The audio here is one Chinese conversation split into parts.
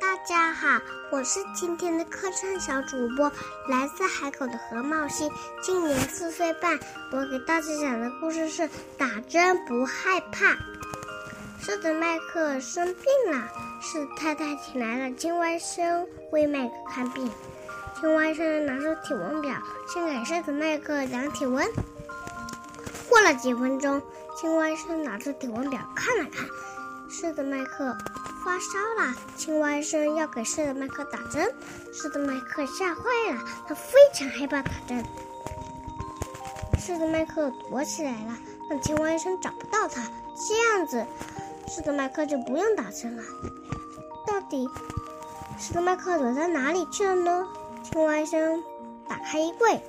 大家好，我是今天的客串小主播，来自海口的何茂熙，今年四岁半。我给大家讲的故事是打针不害怕。狮子，麦克生病了，是太太请来了青蛙医生为麦克看病。青蛙医生拿出体温表，先给狮子麦克量体温。过了几分钟，青蛙医生拿出体温表看了看，是的，麦克。发烧了，青蛙医生要给是的麦克打针，是的麦克吓坏了，他非常害怕打针。是的麦克躲起来了，让青蛙医生找不到他，这样子，是的麦克就不用打针了。到底，是的麦克躲在哪里去了呢？青蛙医生打开衣柜，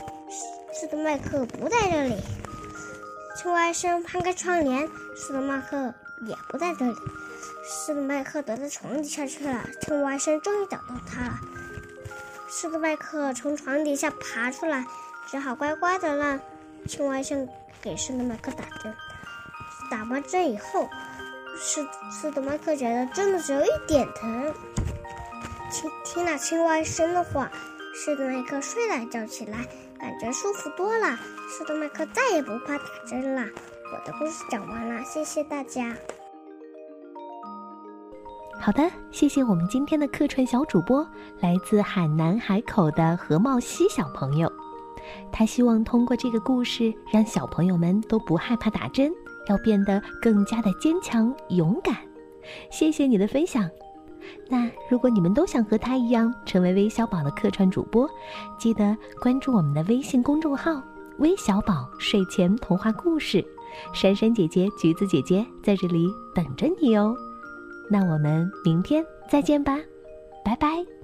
是的麦克不在这里。青蛙医生翻开窗帘，是的麦克也不在这里。是的，麦克躲在床底下去了。青蛙医生终于找到他了。是的，麦克从床底下爬出来，只好乖乖的让青蛙医生给是的麦克打针。打完针以后，是是的，麦克觉得真的只有一点疼。听听了青蛙医生的话，是的，麦克睡了一觉起来，感觉舒服多了。是的，麦克再也不怕打针了。我的故事讲完了，谢谢大家。好的，谢谢我们今天的客串小主播，来自海南海口的何茂熙小朋友。他希望通过这个故事，让小朋友们都不害怕打针，要变得更加的坚强勇敢。谢谢你的分享。那如果你们都想和他一样成为微小宝的客串主播，记得关注我们的微信公众号“微小宝睡前童话故事”，珊珊姐姐、橘子姐姐在这里等着你哦。那我们明天再见吧，拜拜。